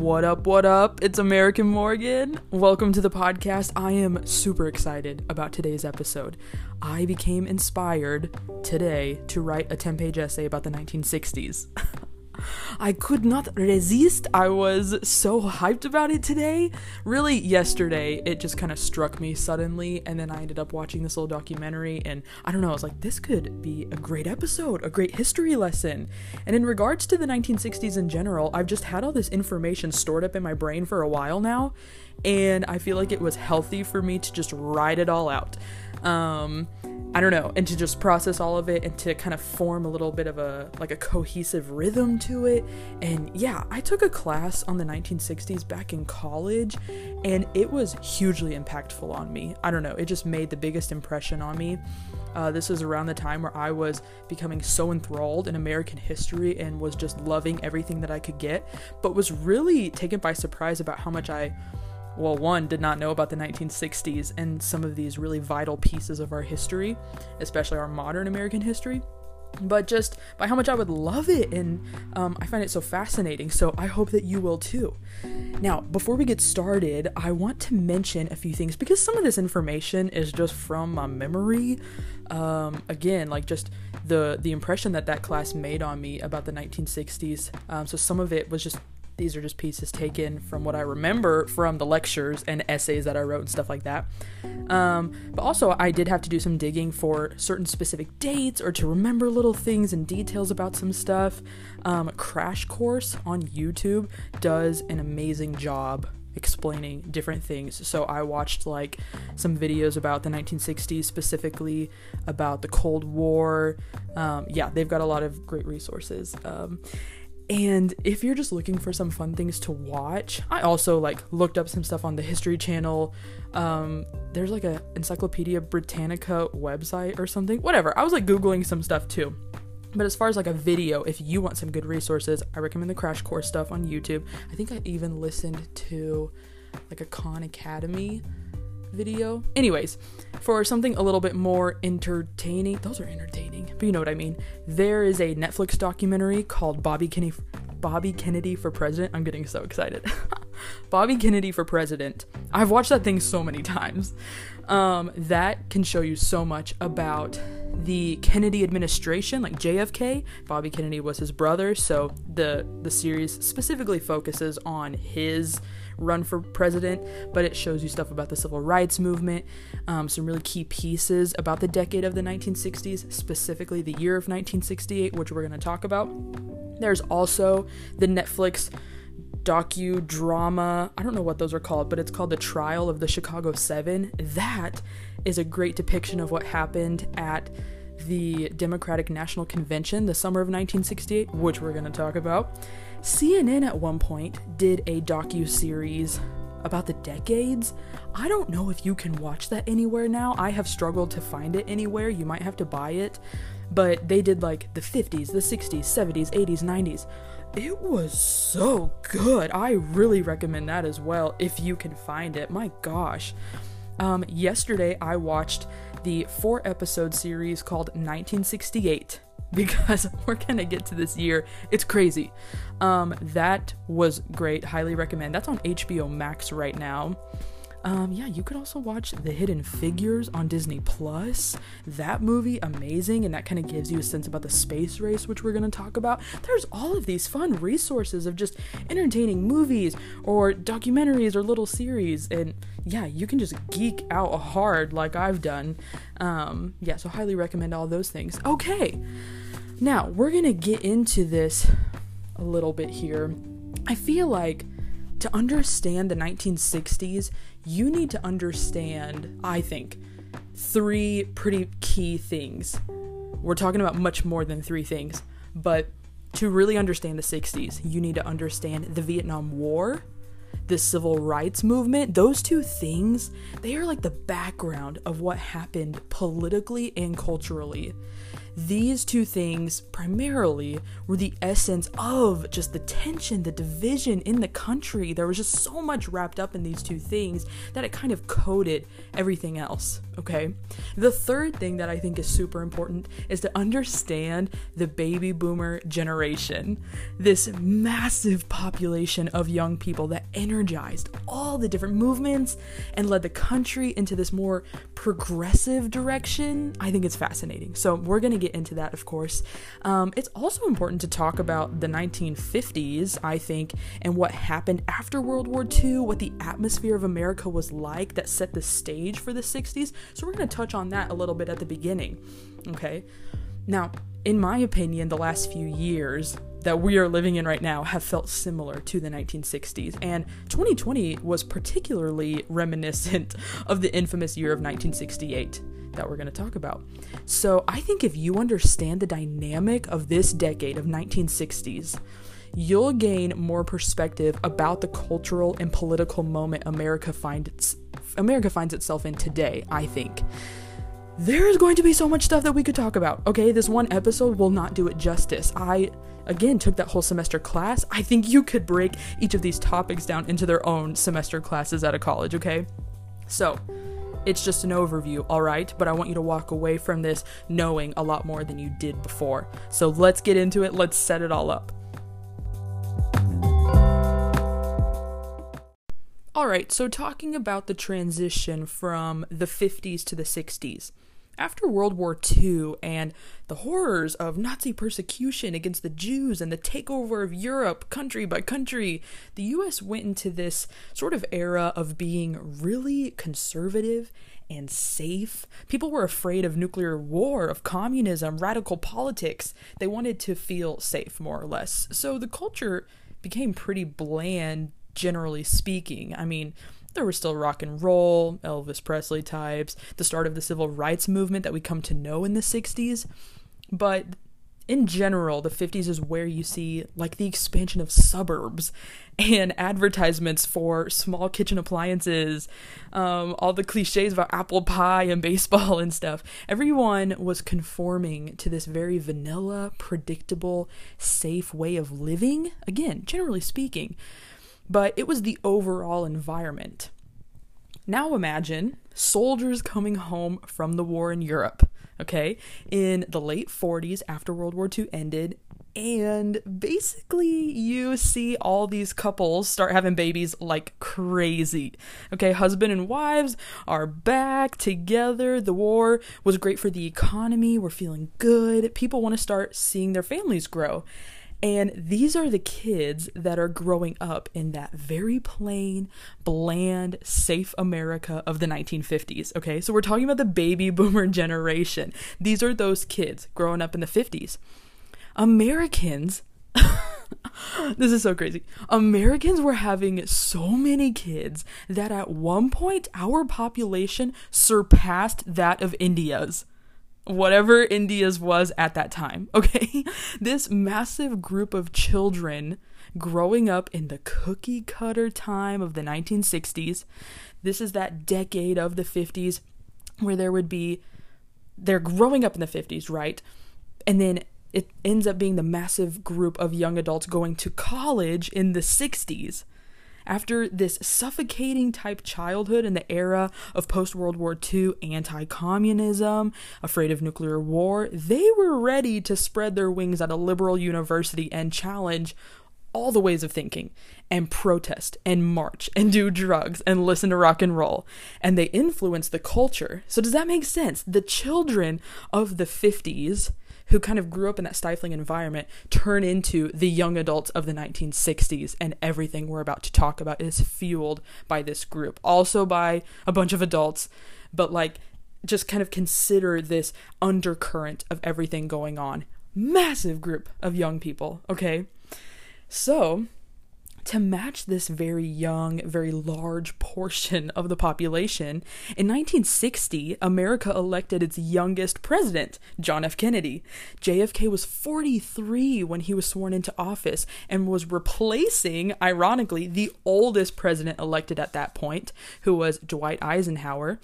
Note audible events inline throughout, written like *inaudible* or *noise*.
What up, what up? It's American Morgan. Welcome to the podcast. I am super excited about today's episode. I became inspired today to write a 10 page essay about the 1960s. *laughs* I could not resist. I was so hyped about it today. Really, yesterday, it just kind of struck me suddenly, and then I ended up watching this little documentary, and I don't know, I was like, this could be a great episode, a great history lesson. And in regards to the 1960s in general, I've just had all this information stored up in my brain for a while now, and I feel like it was healthy for me to just write it all out. Um, I don't know, and to just process all of it and to kind of form a little bit of a like a cohesive rhythm to it. And yeah, I took a class on the 1960s back in college and it was hugely impactful on me. I don't know, it just made the biggest impression on me. Uh, this was around the time where I was becoming so enthralled in American history and was just loving everything that I could get, but was really taken by surprise about how much I well, one, did not know about the 1960s and some of these really vital pieces of our history, especially our modern American history, but just by how much I would love it, and um, I find it so fascinating. So I hope that you will too. Now, before we get started, I want to mention a few things because some of this information is just from my memory. Um, again, like just the the impression that that class made on me about the 1960s. Um, so some of it was just these are just pieces taken from what I remember from the lectures and essays that I wrote and stuff like that. Um, but also, I did have to do some digging for certain specific dates or to remember little things and details about some stuff. Um, Crash Course on YouTube does an amazing job explaining different things. So I watched like some videos about the 1960s, specifically about the Cold War. Um, yeah, they've got a lot of great resources. Um, and if you're just looking for some fun things to watch, I also like looked up some stuff on the History Channel. Um, there's like a Encyclopedia Britannica website or something. Whatever. I was like googling some stuff too. But as far as like a video, if you want some good resources, I recommend the Crash Course stuff on YouTube. I think I even listened to like a Khan Academy video. Anyways, for something a little bit more entertaining, those are entertaining, but you know what I mean. There is a Netflix documentary called Bobby Kennedy Bobby Kennedy for President. I'm getting so excited. *laughs* Bobby Kennedy for President. I've watched that thing so many *laughs* times. Um, that can show you so much about the Kennedy administration, like JFK. Bobby Kennedy was his brother, so the the series specifically focuses on his run for president, but it shows you stuff about the civil rights movement, um, some really key pieces about the decade of the 1960s, specifically the year of 1968, which we're going to talk about. There's also the Netflix docu-drama. I don't know what those are called, but it's called The Trial of the Chicago 7. That is a great depiction of what happened at the Democratic National Convention the summer of 1968, which we're going to talk about. CNN at one point did a docu series about the decades. I don't know if you can watch that anywhere now. I have struggled to find it anywhere. You might have to buy it. But they did like the 50s, the 60s, 70s, 80s, 90s. It was so good. I really recommend that as well if you can find it. My gosh. Um, yesterday I watched the four episode series called 1968 *laughs* because *laughs* we're gonna get to this year. It's crazy. Um, that was great. Highly recommend. That's on HBO Max right now. Um, yeah, you could also watch The Hidden Figures on Disney Plus. That movie, amazing, and that kind of gives you a sense about the space race, which we're going to talk about. There's all of these fun resources of just entertaining movies or documentaries or little series, and yeah, you can just geek out hard like I've done. Um, yeah, so highly recommend all those things. Okay, now we're going to get into this a little bit here. I feel like to understand the 1960s, you need to understand, I think, three pretty key things. We're talking about much more than three things, but to really understand the 60s, you need to understand the Vietnam War, the civil rights movement. Those two things, they are like the background of what happened politically and culturally. These two things primarily were the essence of just the tension, the division in the country. There was just so much wrapped up in these two things that it kind of coded everything else, okay? The third thing that I think is super important is to understand the baby boomer generation. This massive population of young people that energized all the different movements and led the country into this more progressive direction. I think it's fascinating. So, we're to get into that, of course. Um, it's also important to talk about the 1950s, I think, and what happened after World War II, what the atmosphere of America was like that set the stage for the 60s. So, we're going to touch on that a little bit at the beginning. Okay. Now, in my opinion, the last few years that we are living in right now have felt similar to the 1960s, and 2020 was particularly reminiscent of the infamous year of 1968 that we're going to talk about. So, I think if you understand the dynamic of this decade of 1960s, you'll gain more perspective about the cultural and political moment America finds America finds itself in today, I think. There is going to be so much stuff that we could talk about. Okay, this one episode will not do it justice. I again took that whole semester class. I think you could break each of these topics down into their own semester classes at a college, okay? So, it's just an overview, alright? But I want you to walk away from this knowing a lot more than you did before. So let's get into it, let's set it all up. Alright, so talking about the transition from the 50s to the 60s. After World War II and the horrors of Nazi persecution against the Jews and the takeover of Europe country by country, the US went into this sort of era of being really conservative and safe. People were afraid of nuclear war, of communism, radical politics. They wanted to feel safe, more or less. So the culture became pretty bland, generally speaking. I mean, there was still rock and roll, Elvis Presley types, the start of the civil rights movement that we come to know in the 60s. But in general, the 50s is where you see like the expansion of suburbs *laughs* and advertisements for small kitchen appliances, um, all the cliches about apple pie and baseball and stuff. Everyone was conforming to this very vanilla, predictable, safe way of living. Again, generally speaking but it was the overall environment. Now imagine soldiers coming home from the war in Europe, okay, in the late 40s after World War II ended. And basically, you see all these couples start having babies like crazy. Okay, husband and wives are back together. The war was great for the economy. We're feeling good. People want to start seeing their families grow. And these are the kids that are growing up in that very plain, bland, safe America of the 1950s. Okay, so we're talking about the baby *laughs* boomer generation. These are those kids growing up in the 50s. Americans. *laughs* this is so crazy. Americans were having so many kids that at one point our population surpassed that of India's whatever India's was at that time, *laughs* okay? This massive group of children growing up in the cookie cutter time of the 1960s. This is that decade of the 50s where there would be they're growing up in the 50s, right? And then it ends up being the massive group of young adults going to college in the 60s. After this suffocating type childhood in the era of post World War II anti communism, afraid of nuclear war, they were ready to spread their wings at a liberal university and challenge all the ways of thinking and protest and march and do drugs and listen to rock and roll. And they influence the culture. So, does that make sense? The children of the 50s who kind of grew up in that stifling environment turn into the young adults of the 1960s and everything we're about to talk about is fueled by this group. Also by a bunch of adults but like just kind of consider this undercurrent of everything going on. Massive group of young people okay? So to match this very young, very large portion of the population, in 1960, America elected its youngest president, John F. Kennedy. JFK was 43 when he was sworn into office and was replacing, ironically, the oldest president elected at that point, who was Dwight Eisenhower.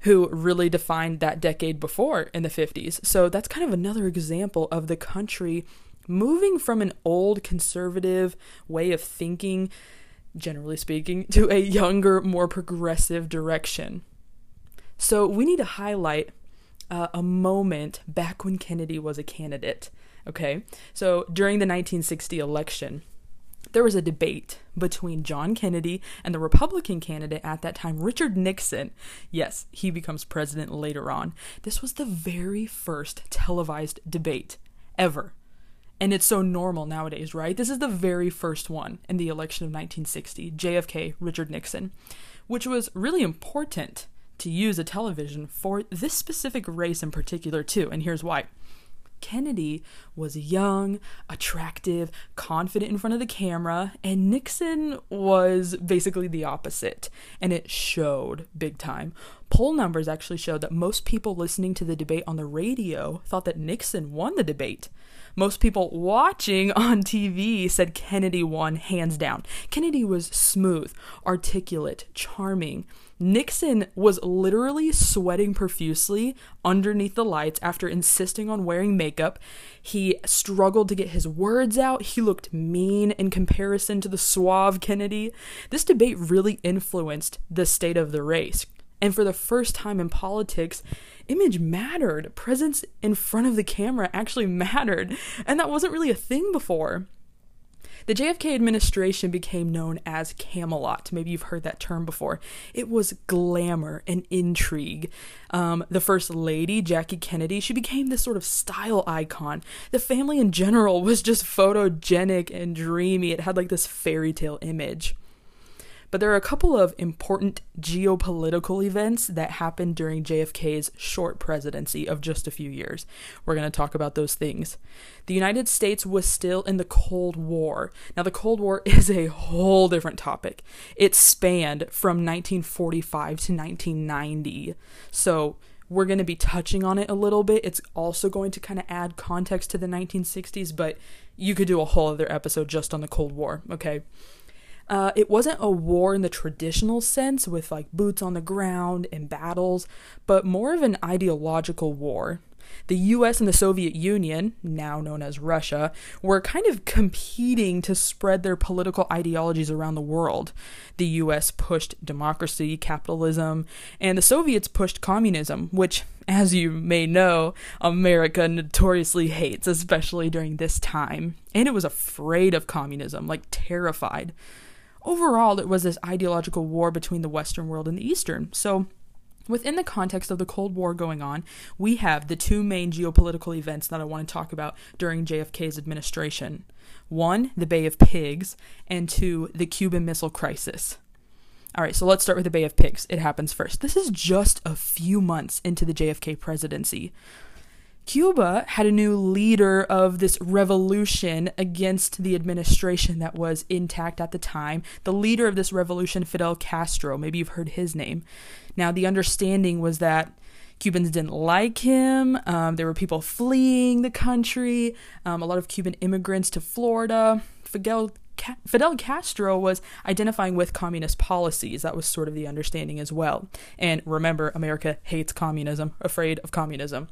who really defined that decade before in the 50s. So that's kind of another example of the country moving from an old conservative way of thinking, generally speaking, to a younger, more progressive direction. So we need to highlight uh, a moment back when Kennedy was a candidate. Okay, so during the 1960 election, there was a debate between John Kennedy and the Republican candidate at that time, Richard Nixon. Yes, he becomes president later on. This was the very first televised debate ever. And it's so normal nowadays, right? This is the very first one in the election of 1960, JFK, Richard Nixon, which was really important to use a television for this specific race in particular, too. And here's why. Kennedy was young, attractive, confident in front of the camera, and Nixon was basically the opposite. And it showed big time. Poll numbers actually showed that most people listening to the debate on the radio thought that Nixon won the debate. Most people watching *laughs* on TV said Kennedy won hands down. Kennedy was smooth, articulate, charming. Nixon was literally sweating profusely underneath the lights after insisting on wearing makeup. He struggled to get his words out. He looked mean in comparison to the suave Kennedy. This debate really influenced the state of the race. And for the first time in politics, image mattered. Presence in front of the camera actually mattered. And that wasn't really a thing before. The JFK administration became known as Camelot. Maybe you've heard that term before. It was glamour and intrigue. Um, the first lady, Jackie Kennedy, she became this sort of style icon. The family in general was just photogenic and dreamy. It had like this fairy tale image. But there are a couple of important geopolitical events that happened during JFK's short presidency of just a few years. We're going to talk about those things. The United States was still in the Cold War. Now, the Cold War *laughs* is a whole different topic. It spanned from 1945 to 1990. So, we're going to be touching on it a little bit. It's also going to kind of add context to the 1960s, but you could do a whole other episode just on the Cold War, okay? Uh, it wasn't a war in the traditional sense with like boots on the ground and battles, but more of an ideological war. The US and the Soviet Union, now known as Russia, were kind of competing to spread their political ideologies around the world. The US pushed democracy, capitalism, and the Soviets pushed communism, which, as you may know, America notoriously hates, especially during this time. And it was afraid of communism, like terrified overall, it was this ideological war between the Western world and the Eastern. So, within the context of the Cold War going on, we have the two main geopolitical events that I want to talk about during JFK's administration one, the Bay of Pigs, and two, the Cuban Missile Crisis. All right, so let's start with the Bay of Pigs. It happens first. This is just a few months into the JFK presidency. Cuba had a new leader of this revolution against the administration that was intact at the time. The leader of this revolution, Fidel Castro, maybe you've heard his name. Now, the understanding was that Cubans didn't like him. Um, there were people fleeing the country, um, a lot of Cuban immigrants to Florida. Fidel, Ca- Fidel Castro was identifying with communist policies. That was sort of the understanding as well. And remember, America hates communism, afraid of communism.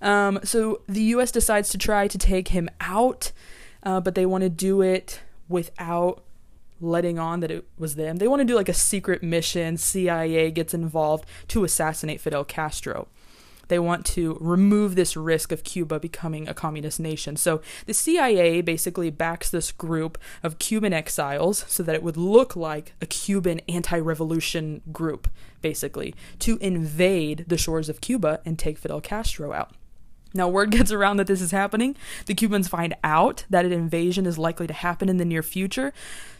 Um, so the U.S. decides to try to take him out, uh, but they want to do it without letting on that it was them. They want to do like a secret mission. CIA gets involved to assassinate Fidel Castro. They want to remove this risk of Cuba becoming a communist nation. So the CIA basically backs this group of Cuban exiles so that it would look like a Cuban anti revolution group, basically, to invade the shores of Cuba and take Fidel Castro out. Now, word *laughs* gets around that this is happening. The Cubans find out that an invasion is likely to happen in the near future.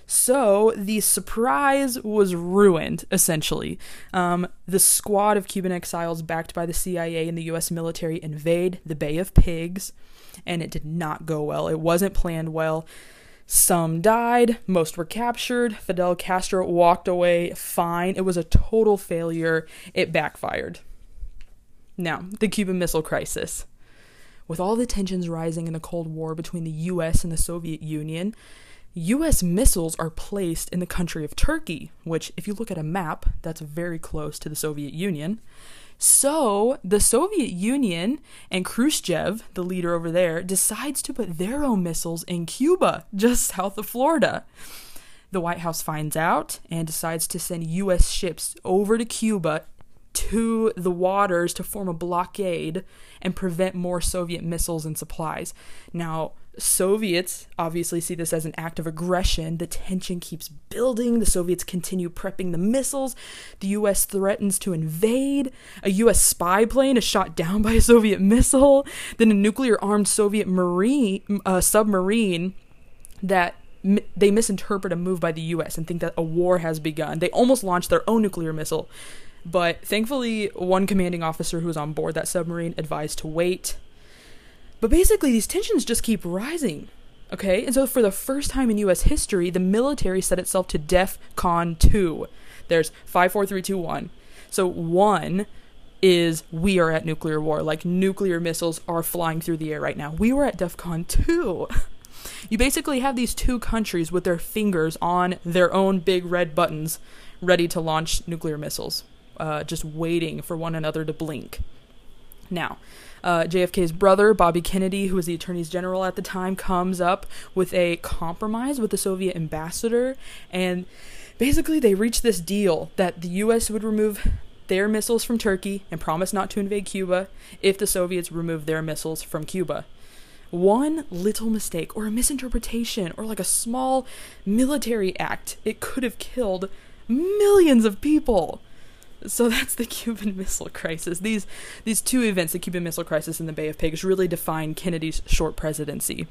So the surprise was ruined, essentially. Um, the squad of Cuban exiles, backed by the CIA and the US military, invade the Bay of Pigs, and it did not go well. It wasn't planned well. Some died, most were captured. Fidel Castro walked away fine. It was a total failure. It backfired. Now, the Cuban Missile Crisis. With all the tensions rising in the Cold War between the US and the Soviet Union, US missiles are placed in the country of Turkey, which, if you look at a map, that's very close to the Soviet Union. So the Soviet Union and Khrushchev, the leader over there, decides to put their own missiles in Cuba, just south of Florida. The White House finds out and decides to send U.S. ships over to Cuba to the waters to form a blockade and prevent more Soviet missiles and supplies. Now, Soviets obviously see this as an act of aggression. The tension keeps building. The Soviets continue prepping the missiles. The US threatens to invade. A US spy plane is shot down by a Soviet missile. Then a nuclear armed Soviet marine uh, submarine that they misinterpret a move by the US and think that a war has begun. They almost launch their own nuclear missile. But thankfully, one commanding officer who was on board that submarine advised to wait. But basically, these tensions just keep rising. Okay? And so, for the first time in US history, the military set itself to DEF CON 2. There's 5, 4, 3, 2, 1. So, 1 is we are at nuclear war. Like, nuclear missiles are flying through the air right now. We were at DEF CON 2. *laughs* you basically have these two countries with their fingers on their own big red buttons ready to launch nuclear missiles uh, just waiting for one another to blink. Now, uh, JFK's brother, Bobby Kennedy, who was the Attorney General at the time, comes up with a compromise with the Soviet ambassador, and basically they reach this deal that the U.S. would remove their missiles from Turkey and promise not to invade Cuba if the Soviets remove their missiles from Cuba. One little mistake or a misinterpretation or like a small military act, it could have killed millions of people. So that's the *laughs* Cuban Missile Crisis. These these two events, the Cuban Missile Crisis and the Bay of Pigs, really define Kennedy's short presidency.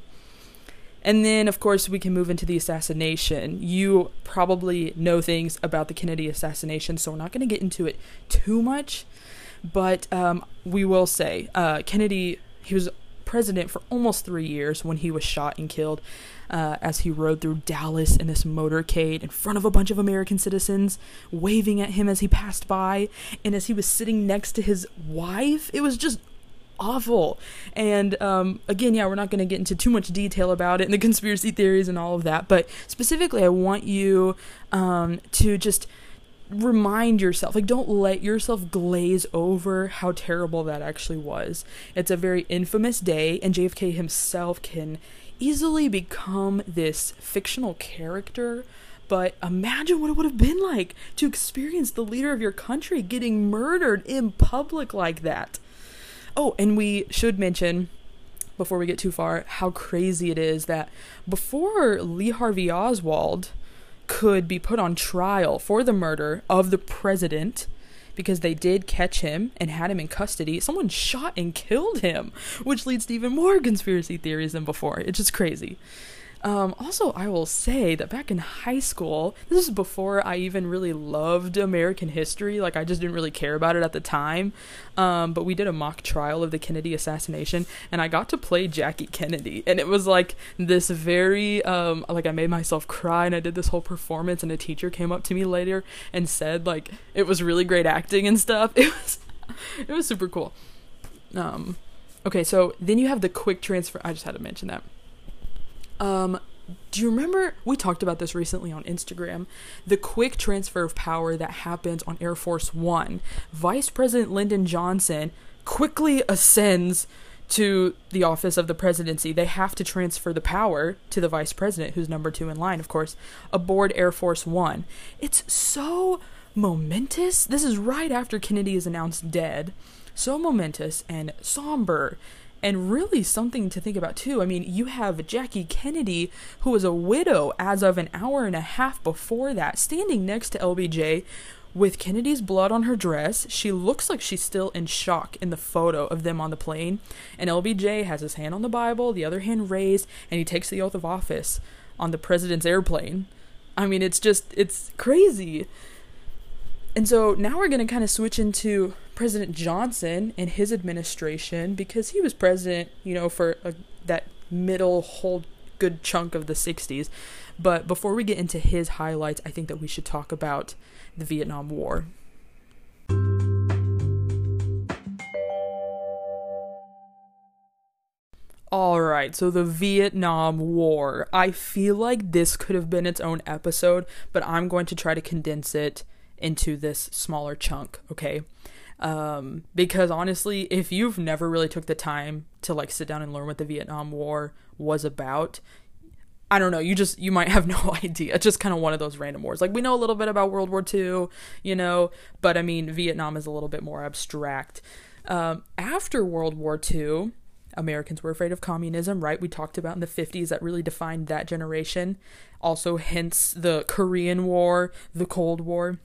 And then, of course, we can move into the assassination. You probably know things about the Kennedy assassination, so we're not going to get into it too much. But um, we will say uh, Kennedy, he was president for almost three years when he was shot and killed uh, as he rode through Dallas in this motorcade in front of a bunch of American citizens, waving at him as he passed by. And as he was sitting next to his wife, it was just awful. And um, again, yeah, we're not going to get into too much detail about it and the *laughs* conspiracy theories and all of that. But specifically, I want you um, to just remind yourself like don't let yourself glaze over how terrible that actually was it's a very infamous day and jfk himself can easily become this fictional character but imagine what it would have been like to experience the leader of your country getting murdered in public like that. Oh, and we should mention before we get too far how crazy it is that before Lee Harvey Oswald could be put on trial for the murder of the president, because they did catch him and had him in custody. Someone shot and killed him, which leads to even more conspiracy theories than before. It's just crazy. Um, also, I will say that back in high school, this is before I even really loved American history. Like, I just didn't really care about it at the time. Um, but we did a mock trial of the Kennedy assassination, and I got to play Jackie Kennedy. And it was like this very, um, like, I made myself cry, and I did this whole performance, and a teacher came up to me later and said, like, it was really great acting and stuff. *laughs* It was, it was super cool. Um, okay, so then you have the quick transfer. I just had to mention that. Um, do you remember we talked about this recently on Instagram? The quick transfer of power that happens on Air Force One. Vice President Lyndon Johnson quickly ascends to the office of the presidency. They have to transfer the power to the vice president, who's number two in line, of course, aboard Air Force One. It's so momentous. This is right after Kennedy is announced dead. So momentous and somber and really something to think about too. I mean, you have Jackie Kennedy, who was a widow as of an hour and a half before that, standing next to LBJ with Kennedy's blood on her dress. She looks like she's still in shock in the photo of them on the plane. And LBJ has his hand on the Bible, the other hand raised, and he takes the oath of office on the president's airplane. I mean, it's just, it's crazy. And so now we're going to kind of switch into President Johnson and his administration because he was president, you know, for a, that middle whole good chunk of the 60s. But before we get into his highlights, I think that we should talk about the Vietnam War. Alright, so the Vietnam War. I feel like this could have been its own episode, but I'm going to try to condense it into this smaller chunk, okay? Um, because honestly, if you've never really took the time to like sit down and learn what the Vietnam War was about, I don't know, you just you might have *laughs* no idea. It's just kind of one of those random wars. Like we know a little bit about World War II, you know, but I mean Vietnam is a little bit more abstract. Um, after World War II, Americans were afraid of communism, right? We talked about in the 50s that really defined that generation. Also, hence the Korean War, the Cold War.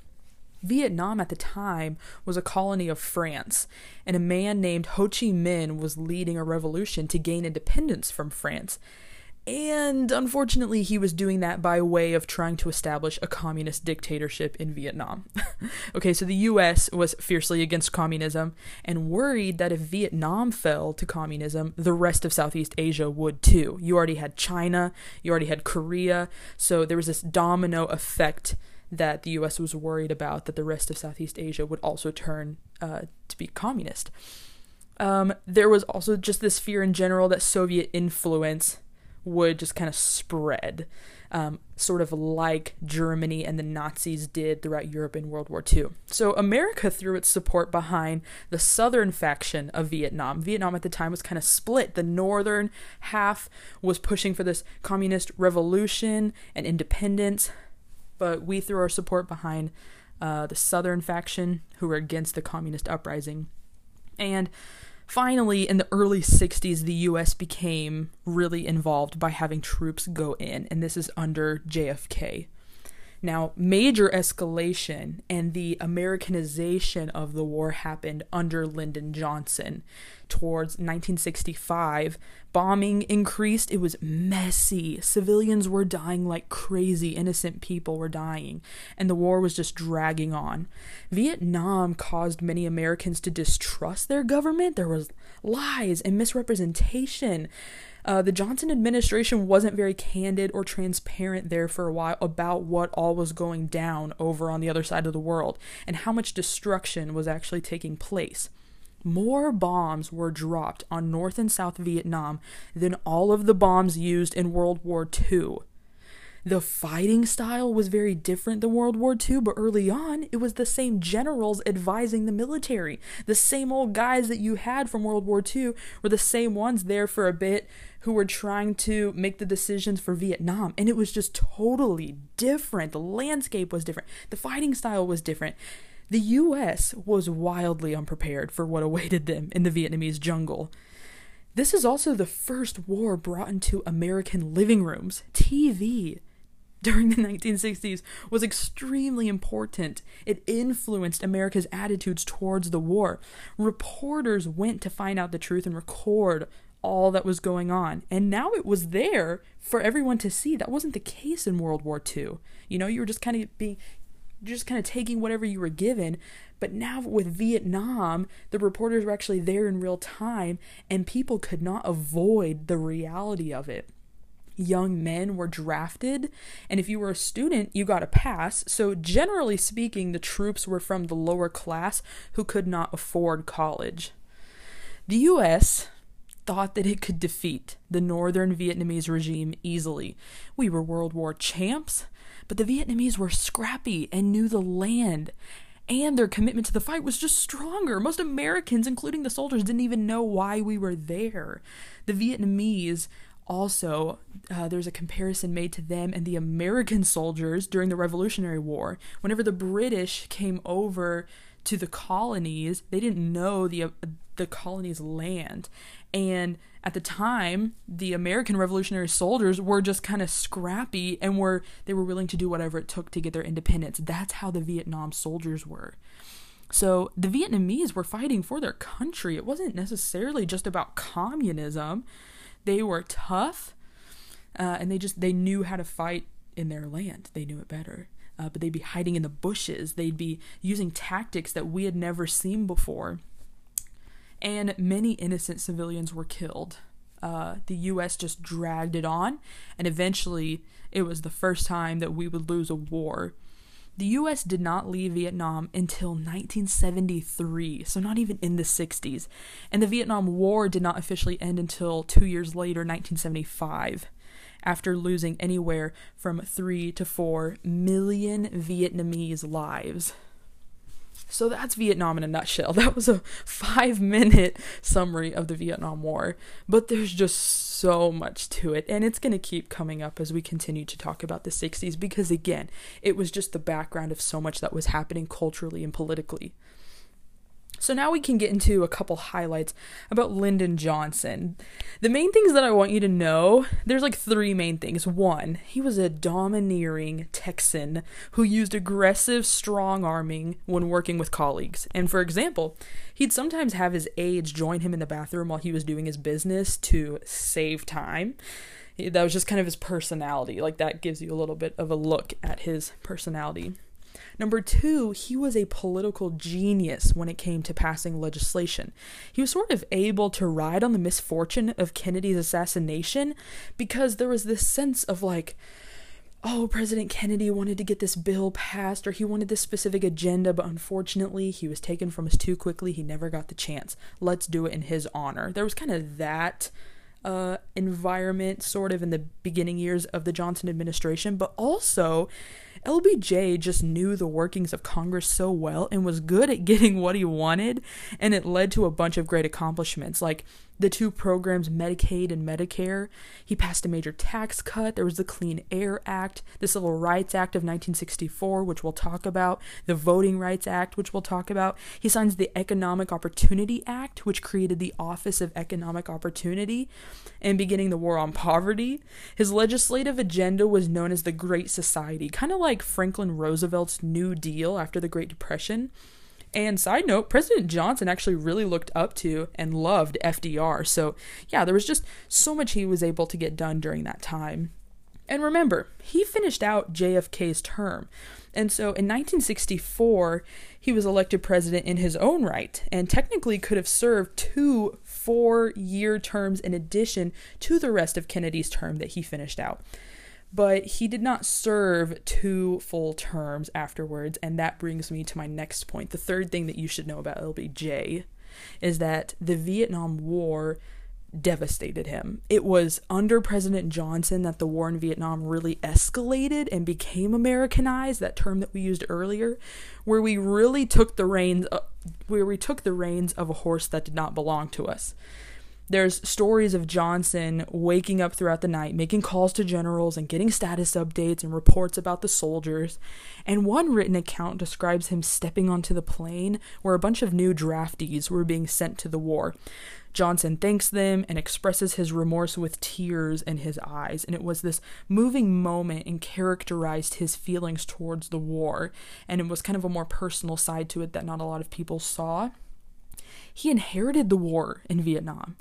Vietnam at the time was a colony of France, and a man named Ho Chi Minh was leading a revolution to gain independence from France. And unfortunately, he was doing that by way of trying to establish a communist dictatorship in Vietnam. *laughs* okay, so the US was fiercely against communism and worried that if Vietnam fell to communism, the rest of Southeast Asia would too. You already had China, you already had Korea, so there was this domino effect that the US was worried about that the rest of Southeast Asia would also turn uh, to be communist. Um, there was also just this fear in general that Soviet influence would just kind of spread, um, sort of like Germany and the Nazis did throughout Europe in World War II. So America threw its support behind the southern faction of Vietnam. Vietnam at the time was kind of split. The northern half was pushing for this communist revolution and independence, but we threw our support behind uh, the southern faction who were against the communist uprising. And Finally, in the early 60s, the US became really involved by having troops go in, and this is under JFK. Now, major escalation and the Americanization of the war happened under Lyndon Johnson. Towards 1965, bombing increased. It was messy. Civilians were dying like crazy. Innocent people were dying. And the war was just dragging on. Vietnam caused many Americans to distrust their government. There was lies and misrepresentation. Uh, the Johnson administration wasn't very candid or transparent there for a while about what all was going down over on the other side of the world and how much destruction was actually taking place. More bombs were dropped on North and South Vietnam than all of the bombs used in World War II. The fighting style was very different than World War II, but early on, it was the same generals advising the military. The same old guys that you had from World War II were the same ones there for a bit who were trying to make the decisions for Vietnam. And it was just totally different. The landscape was different, the fighting style was different. The US was wildly unprepared for what awaited them in the Vietnamese jungle. This is also the first war brought into American living rooms. TV during the *laughs* 1960s was extremely important. It influenced America's attitudes towards the war. Reporters went to find out the truth and record all that was going on. And now it was there for everyone to see. That wasn't the case in World War II. You know, you were just kind of being just kind of taking whatever you were given. But now with Vietnam, the reporters were actually there in real time and people could not avoid the reality of it. Young men were drafted, and if you were a student, you got a pass. So, generally speaking, the troops were from the lower class who could not afford college. The US thought that it could defeat the northern Vietnamese regime easily. We were World War champs, but the Vietnamese were scrappy and knew the land. And their commitment to the fight was just stronger. Most Americans, including the soldiers, didn't even know why we were there. The Vietnamese also, uh, there's a comparison made to them and the American soldiers during the Revolutionary War. Whenever the British came over to the colonies, they didn't know the uh, the colony's land, and at the time, the American Revolutionary soldiers were just kind of scrappy and were they were willing to do whatever it took to get their independence. That's how the Vietnam soldiers were. So the Vietnamese were fighting for their country. It wasn't necessarily just about communism. They were tough, uh, and they just they knew how to fight in their land. They knew it better. Uh, but they'd be hiding in the bushes. They'd be using tactics that we had never seen before and many innocent civilians were killed. Uh, the US just dragged it on, and eventually it was the first time that we would lose a war. The US did not leave Vietnam until 1973, so not even in the 60s, and the Vietnam War did not officially end until two years later, 1975, after losing anywhere from 3 to 4 million Vietnamese lives. So that's Vietnam in a nutshell. *laughs* That was a five minute summary of the Vietnam War, but there's just so much to it, and it's going to keep coming up as we continue to talk about the 60s because, again, it was just the background of so much that was happening culturally and politically. So now we can get into a couple highlights about Lyndon Johnson. The main things that I want you to know, there's like three main things. One, he was a domineering Texan who used aggressive strong arming when working with colleagues. And for example, he'd sometimes have his aides join him in the bathroom while he was doing his business to save time. That was just kind of his personality. Like that gives you a little bit of a look at his personality. Number two, he was a political genius when it came to passing legislation. He was sort of able to ride on the misfortune of Kennedy's assassination because there was this sense of like, oh, President Kennedy wanted to get this bill passed or he wanted this specific agenda, but unfortunately he was taken from us too quickly. He never got the chance. Let's do it in his honor. There was kind of that uh, environment sort of in the beginning years of the Johnson administration, but also LBJ just knew the workings of Congress so well and was good at *laughs* getting what he wanted, and it led to a bunch of great accomplishments. Like the two programs, Medicaid and Medicare. He passed a major tax cut. There was the Clean Air Act, the Civil Rights Act of 1964, which we'll talk about, the Voting Rights Act, which we'll talk about. He signs the Economic Opportunity Act, which created the Office of Economic Opportunity and beginning the war on poverty. His legislative agenda was known as the Great Society, kind of like Franklin Roosevelt's New Deal after the Great Depression. And side note, President Johnson actually really looked up to and loved FDR. So, yeah, there was just so much he was able to get done during that time. And remember, he finished out JFK's term. And so in 1964, he was elected president in his own right and technically could have served two four year terms in addition to the rest of Kennedy's term that he finished out but he did not serve two full terms afterwards. And that brings me to my next point. The third thing that you should know about LBJ is that the Vietnam War devastated him. It was under President Johnson that the war in Vietnam really escalated and became Americanized, that term that we used earlier, where we really took the reins uh, where we took the reins of a horse that did not belong to us. There's stories of Johnson waking up throughout the night, making calls to generals and getting status updates and reports about the soldiers. And one written account describes him stepping onto the plane where a bunch of new draftees were being sent to the war. Johnson thanks them and expresses his remorse with tears in his eyes. And it was this moving moment and characterized his feelings towards the war. And it was kind of a more personal side to it that not a lot of people saw he inherited the war in Vietnam.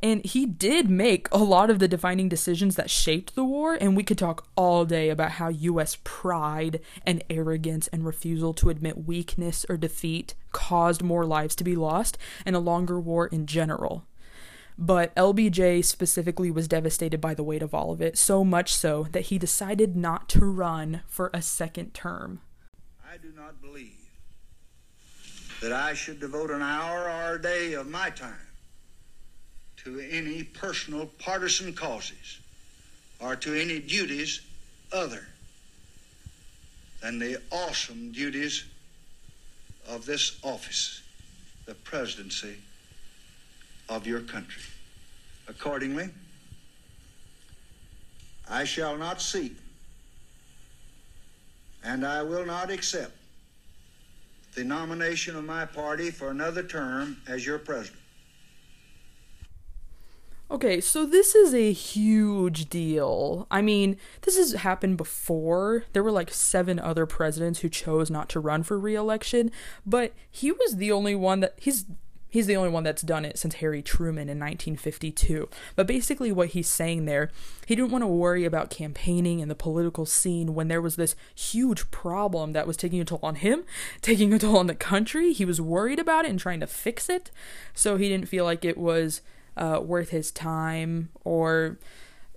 And he did make a lot of the defining decisions that shaped the war, and we could talk all day about how US pride and arrogance and refusal to admit weakness or defeat caused more lives to be lost and a longer war in general. But LBJ specifically was devastated by the weight of all of it, so much so that he decided not to run for a second term. I do not believe that I should devote an hour or a day of my time to any personal partisan causes or to any duties other than the awesome duties of this office, the presidency of your country. Accordingly, I shall not seek and I will not accept the nomination of my party for another term as your president. Okay, so this is a huge deal. I mean, this has happened before. There were like seven other presidents who chose not to run for re-election, but he was the only one that he's He's the only one that's done it since Harry Truman in 1952. But basically, what he's saying there, he didn't want to worry about campaigning and the political scene when there was this huge problem that was taking a toll on him, *laughs* taking a toll on the country. He was worried about it and trying to fix it. So he didn't feel like it was uh, worth his time or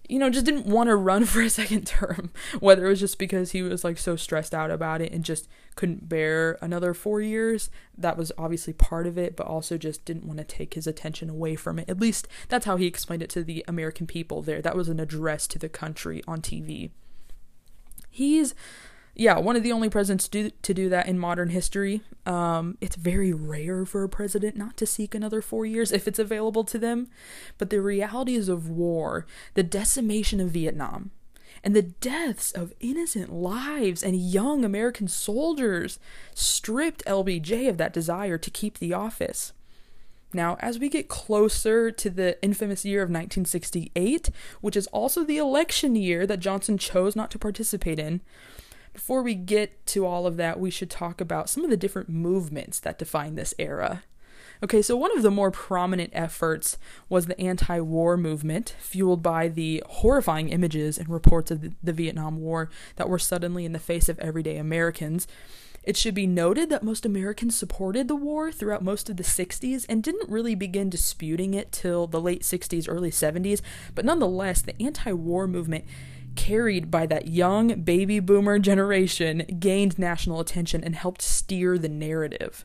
you know, just didn't want to *laughs* run for a second term. Whether it was just because he was like so stressed out about it and just couldn't bear another four years, that was obviously part of it, but also just didn't want to take his attention away from it. At least that's how he explained it to the American people there. That was an address to the country on TV. He's yeah, one of the only presidents do, to do that in modern history. Um, it's very rare for a president not to seek another four years if it's available to them. But the realities of war, the decimation of Vietnam, and the deaths of innocent lives and young American soldiers stripped LBJ of that desire to keep the office. Now, as we get closer to the infamous year of 1968, which is also the election year that Johnson chose not to participate in, before we get to all of that, we should talk about some of the different movements that define this era. Okay, so one of the more prominent efforts was the anti war movement, fueled by the horrifying images and reports of the, the, Vietnam War that were suddenly in the face of everyday Americans. It should be noted that most Americans supported the war throughout most of the 60s and didn't really begin disputing it till the late 60s, early 70s, but nonetheless, the anti war movement carried by that young baby boomer generation, gained national attention and helped steer the narrative.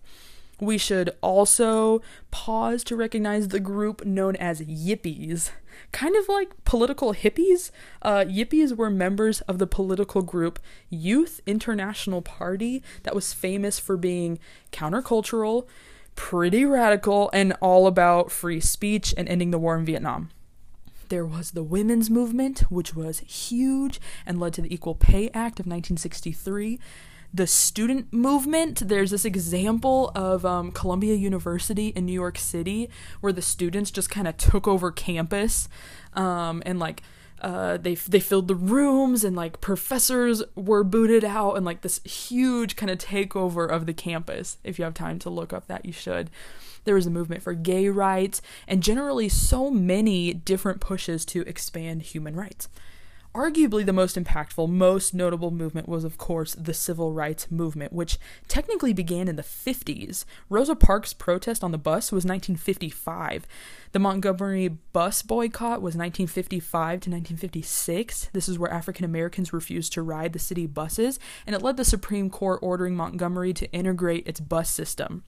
We should also pause to recognize the group known as Yippies. Kind of like political hippies. Uh, yippies were members of the political group Youth International Party that was famous for being countercultural, pretty radical, and all about free speech and ending the war in Vietnam. There was the women's movement, which was huge and led to the Equal Pay Act of 1963. The student movement, there's this example of um, Columbia University in New York City where the students just kind of took over campus um, and like uh, they they filled the rooms and like professors were booted out and like this huge kind of takeover of the campus. If you have time to look up that, you should. There was a movement for gay rights and generally so many different pushes to expand human rights. Arguably, the most impactful, most notable movement was, of course, the civil rights movement, which technically began in the 50s. Rosa Parks' protest on the bus was 1955. The Montgomery bus boycott was 1955 to 1956. This is where African Americans refused to ride the city buses, and it led the Supreme Court ordering Montgomery to integrate its bus system.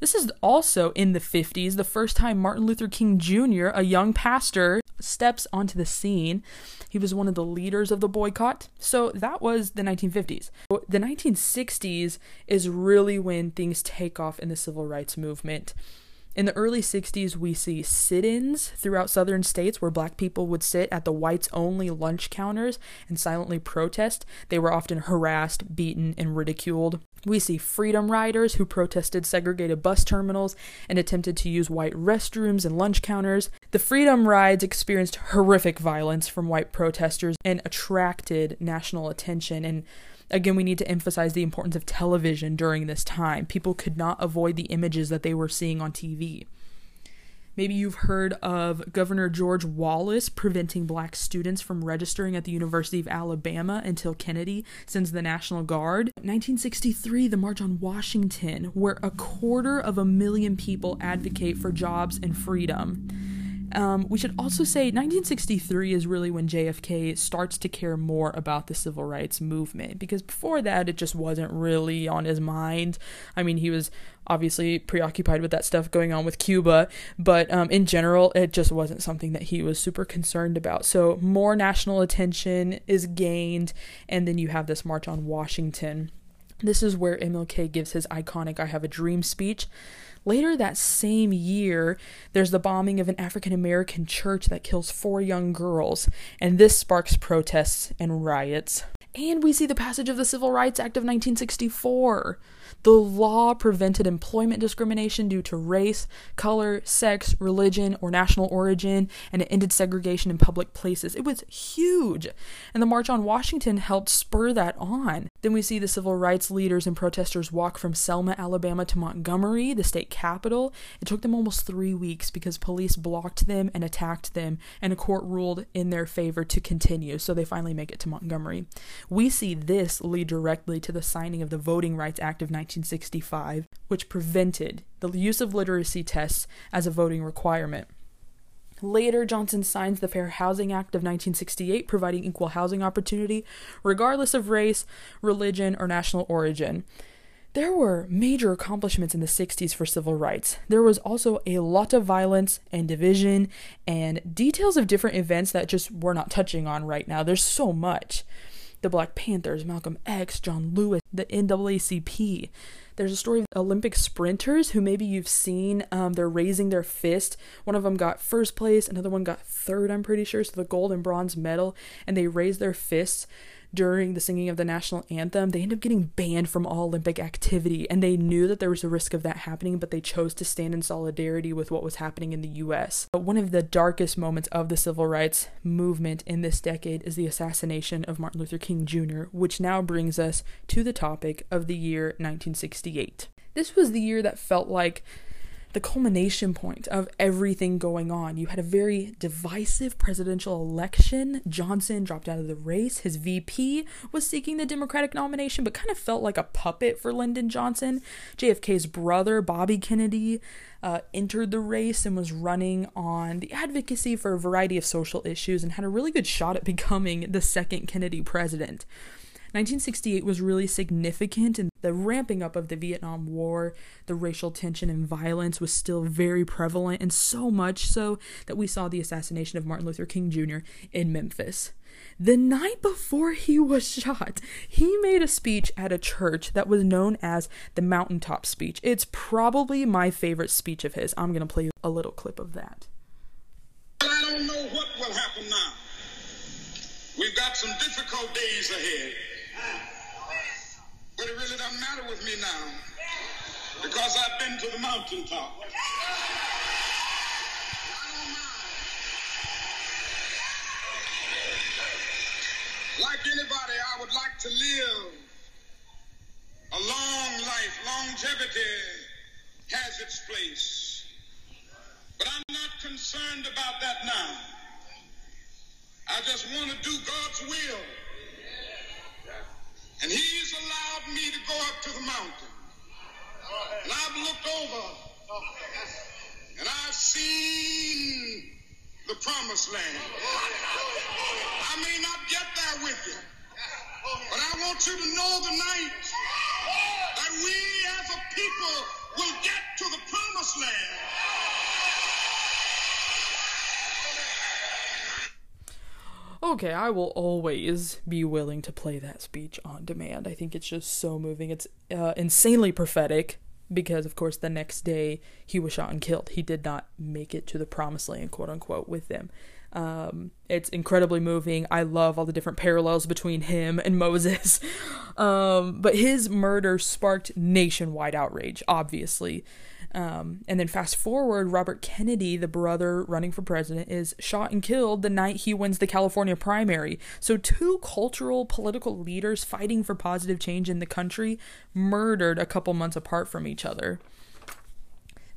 This is also in the 50s, the first time Martin Luther King Jr., a young pastor, steps onto the scene. He was one of the leaders of the boycott. So that was the 1950s. The 1960s is really when things take off in the civil rights movement. In the early 60s, we see sit ins throughout southern states where black people would sit at the whites only lunch counters and silently protest. They were often harassed, beaten, and ridiculed. We see freedom riders who protested segregated bus terminals and attempted to use white restrooms and lunch counters. The freedom rides experienced horrific violence from white protesters and attracted national attention and Again, we need to emphasize the importance of television during this time. People could not avoid the images that they were seeing on TV. Maybe you've heard of Governor George Wallace preventing black students from registering at the University of Alabama until Kennedy sends the National Guard. 1963, the March on Washington, where a quarter of a million people advocate for jobs and freedom. Um, we should also say 1963 is really when JFK starts to care more about the civil rights movement because before that it just wasn't really on his mind. I mean, he was obviously preoccupied with that stuff going on with Cuba, but um, in general, it just wasn't something that he was super concerned about. So, more national attention is gained, and then you have this March on Washington. This is where MLK gives his iconic I Have a Dream speech. Later that same year, there's the bombing of an African American church that kills four young girls, and this sparks protests and riots. And we see the passage of the Civil Rights Act of 1964. The law prevented employment discrimination due to race, color, sex, religion, or national origin, and it ended segregation in public places. It was huge. And the March on Washington helped spur that on. Then we see the civil rights leaders and protesters walk from Selma, Alabama to Montgomery, the state capital. It took them almost three weeks because police blocked them and attacked them, and a court ruled in their favor to continue, so they finally make it to Montgomery. We see this lead directly to the signing of the Voting Rights Act of 1965, which prevented the use of literacy tests as a voting requirement. Later, Johnson signs the Fair Housing Act of 1968, providing equal housing opportunity regardless of race, religion, or national origin. There were major accomplishments in the 60s for civil rights. There was also a lot of violence and division and details of different events that just we're not touching on right now. There's so much. The Black Panthers, Malcolm X, John Lewis, the NAACP. There's a story of Olympic sprinters who maybe you've seen. Um, they're raising their fist. One of them got first place, another one got third, I'm pretty sure. So the gold and bronze medal, and they raise their fists during the singing of the national anthem, they end up getting banned from all Olympic activity. And they knew that there was a risk of that happening, but they chose to stand in solidarity with what was happening in the US. But one of the darkest moments of the civil rights movement in this decade is the assassination of Martin Luther King Jr., which now brings us to the topic of the year 1968. This was the year that felt like the culmination point of everything going on. You had a very divisive presidential election. Johnson dropped out of the race. His VP was seeking the Democratic nomination, but kind of felt like a puppet for Lyndon Johnson. JFK's brother, Bobby Kennedy, uh, entered the race and was running on the advocacy for a variety of social issues and had a really good shot at becoming the second Kennedy president. 1968 was really significant in the ramping up of the Vietnam War. The racial tension and violence was still very prevalent, and so much so that we saw the assassination of Martin Luther King Jr. in Memphis. The night before he was *laughs* shot, he made a speech at a church that was known as the Mountaintop Speech. It's probably my favorite speech of his. I'm going to play a little clip of that. I don't know what will happen now. We've got some difficult days ahead. But it really doesn't matter with me now because I've been to the mountaintop. Like anybody, I would like to live a long life. Longevity has its place. But I'm not concerned about that now. I just want to do God's will. And he's allowed me to go up to the mountain. And I've looked over and I've seen the promised land. I may not get there with you, but I want you to know tonight that we as a people will get to the promised land. Okay, I will always be willing to play that speech on demand. I think it's just so moving. It's uh, insanely prophetic because, of course, the next day he was shot and killed. He did not make it to the promised land, quote unquote, with them. Um, it's incredibly moving. I love all the different parallels between him and Moses. *laughs* Um, but his murder sparked nationwide outrage, obviously. Um, and then fast forward, Robert Kennedy, the brother running for president, is shot and killed the night he wins the California primary. So, two cultural political leaders fighting for positive change in the country murdered a couple months apart from each other.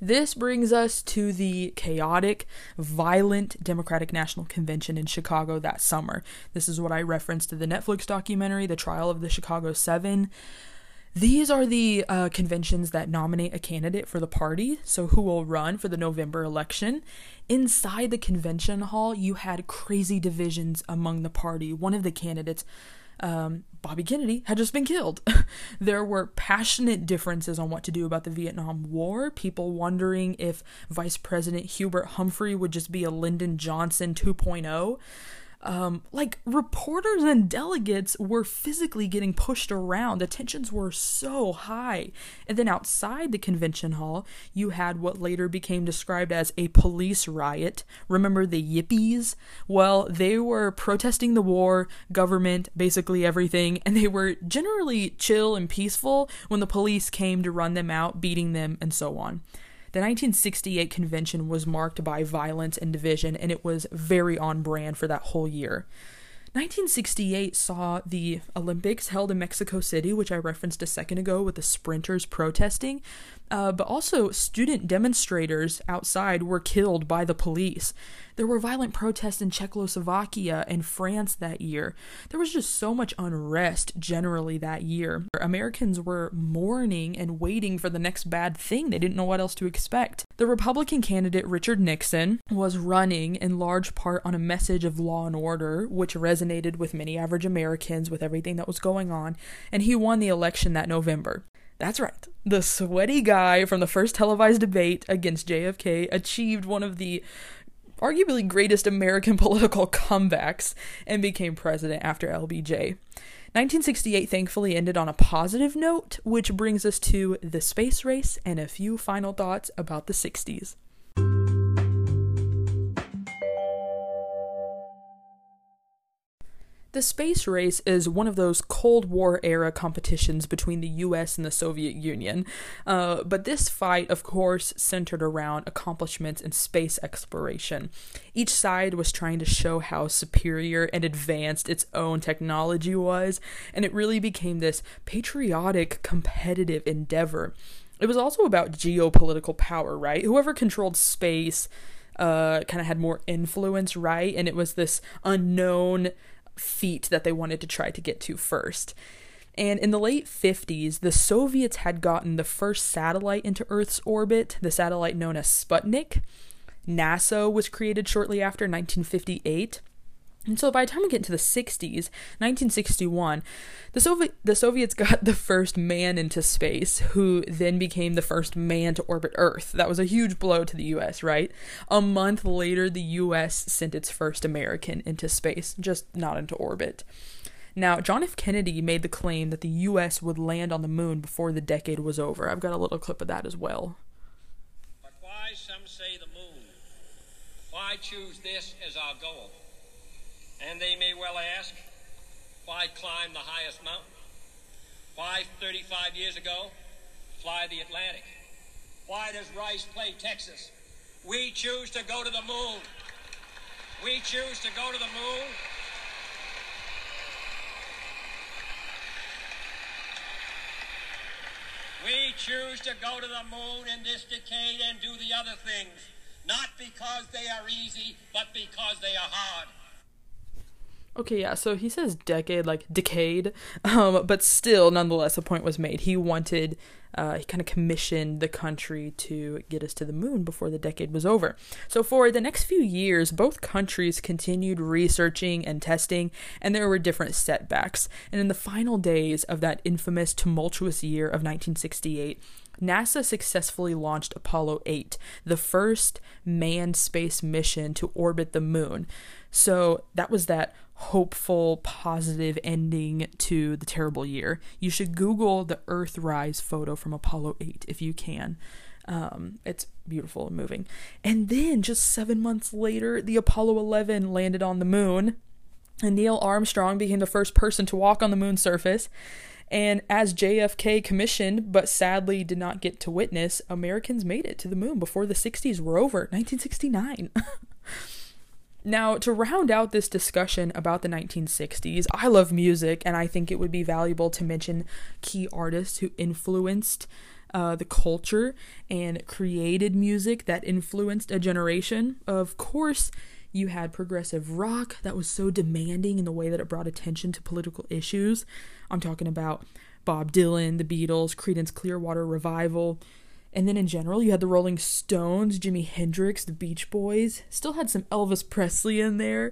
This brings us to the chaotic, violent Democratic National Convention in Chicago that summer. This is what I referenced to the Netflix documentary, The Trial of the Chicago Seven. These are the uh, conventions that nominate a candidate for the party, so who will run for the November election. Inside the convention hall, you had crazy divisions among the party. One of the candidates, um, Bobby Kennedy, had just been killed. *laughs* there were passionate differences on what to do about the Vietnam War, people wondering if Vice President Hubert Humphrey would just be a Lyndon Johnson 2.0 um, like reporters and delegates were physically getting pushed around. The tensions were so high. And then outside the convention hall, you had what later became described as a police riot. Remember the Yippies? Well, they were protesting the war, government, basically everything, and they were generally chill and peaceful when the police came to run them out, beating them, and so on. The 1968 convention was marked by violence and division, and it was very on brand for that whole year. 1968 saw the Olympics held in Mexico City, which I referenced a second ago with the sprinters protesting, uh, but also student demonstrators outside were killed by the police. There were violent protests in Czechoslovakia and France that year. There was just so much unrest generally that year. Americans were mourning and waiting for the next bad thing. They didn't know what else to expect. The Republican candidate Richard Nixon was running in large part on a message of law and order, which resonated with many average Americans with everything that was going on, and he won the election that November. That's right. The sweaty guy from the first televised debate against JFK achieved one of the arguably greatest American *laughs* political comebacks and became president after LBJ. 1968 thankfully ended on a positive note, which brings us to the space race and a few final thoughts about the 60s. The space race is one of those Cold War era competitions between the US and the Soviet Union. Uh, but this fight, of course, centered around accomplishments in space exploration. Each side was trying to show how superior and advanced its own technology was, and it really became this patriotic, competitive endeavor. It was also about geopolitical power, right? Whoever controlled space uh, kind of had more influence, right? And it was this unknown feat that they wanted to try to get to first. And in the late 50s, the Soviets had gotten the first satellite into Earth's orbit, the satellite known as Sputnik. NASA was created shortly after 1958. And so by the time we get into the 60s, 1961, the Soviet the Soviets *laughs* got the first man into space, who then became the first man to orbit Earth. That was a huge blow to the US, right? A month later, the US sent its first American into space, just not into orbit. Now, John F. Kennedy made the claim that the US would land on the moon before the decade was over. I've got a little clip of that as well. But why some say the moon? Why choose this as our goal? And they may well ask, why climb the highest mountain? Why, 35 years ago, fly the Atlantic? Why does Rice play Texas? We choose to go to the moon. We choose to go to the moon. We choose to go to the moon in this decade and do the other things, not because they are easy, but because they are hard. Okay, yeah, so he says decade, like decade, um, but still, nonetheless, a point was made. He wanted, uh, he kind of commissioned the country to get us to the moon before the decade was over. So, for the next few years, both countries continued researching and testing, and there were different setbacks. And in the final days of that infamous, tumultuous year of 1968, NASA successfully launched Apollo 8, the first manned space mission to orbit the moon. So that was that hopeful, positive ending to the terrible year. You should Google the Earthrise photo from Apollo 8 if you can. Um, it's beautiful and moving. And then just seven months later, the Apollo 11 landed on the moon, and Neil Armstrong became the first person to walk on the moon's surface. And as JFK commissioned, but sadly did not get to witness, Americans made it to the moon before the 60s were over, 1969. *laughs* Now, to round out this discussion about the 1960s, I love music, and I think it would be valuable to mention key artists who influenced uh, the culture and created music that influenced a generation. Of course, you had progressive rock that was so demanding in the way that it brought attention to political issues. I'm talking about Bob Dylan, the Beatles, Creedence Clearwater Revival, and then in general, you had the Rolling Stones, Jimi Hendrix, the Beach Boys, still had some Elvis Presley in there.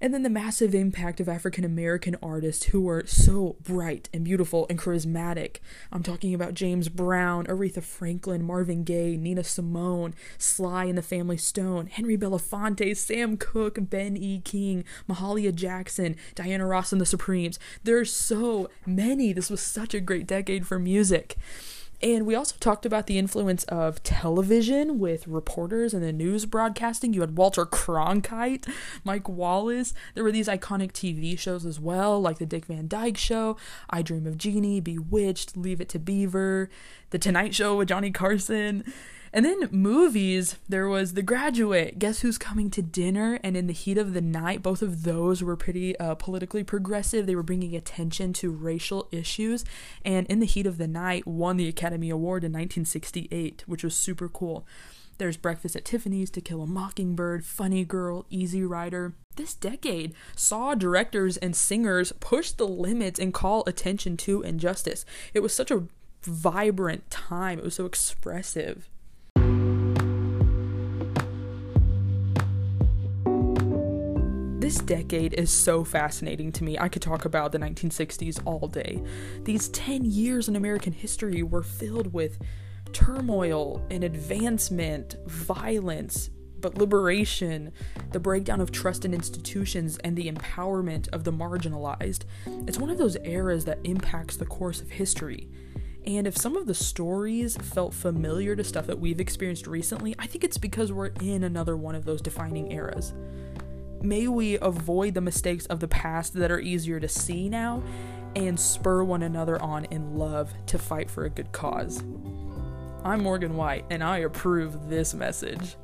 And then the massive impact of African American artists who were so bright and beautiful and charismatic. I'm talking about James Brown, Aretha Franklin, Marvin Gaye, Nina Simone, Sly and the Family Stone, Henry Belafonte, Sam Cooke, Ben E. King, Mahalia Jackson, Diana Ross and the Supremes. There's so many. This was such a great decade for music. And we also talked about the influence of television with reporters and the news broadcasting. You had Walter Cronkite, Mike Wallace. There were these iconic TV shows as well, like The Dick Van Dyke Show, I Dream of Jeannie, Bewitched, Leave It to Beaver, The Tonight Show with Johnny Carson. And then movies, there was The Graduate, Guess Who's Coming to Dinner, and In the Heat of the Night. Both of those were pretty uh, politically progressive. They were bringing attention to racial issues. And In the Heat of the Night won the Academy Award in 1968, which was super cool. There's Breakfast at Tiffany's, To Kill a Mockingbird, Funny Girl, Easy Rider. This decade saw directors and singers push the limits and call attention to injustice. It was such a vibrant time, it was so expressive. This decade is so fascinating to me. I could talk about the 1960s all day. These 10 years in American history were filled with turmoil and advancement, violence, but liberation, the breakdown of trust in institutions, and the empowerment of the marginalized. It's one of those eras that impacts the course of history. And if some of the stories felt familiar to stuff that we've experienced recently, I think it's because we're in another one of those defining eras. May we avoid the mistakes of the past that are easier to see now and spur one another on in love to fight for a good cause. I'm Morgan White, and I approve this message.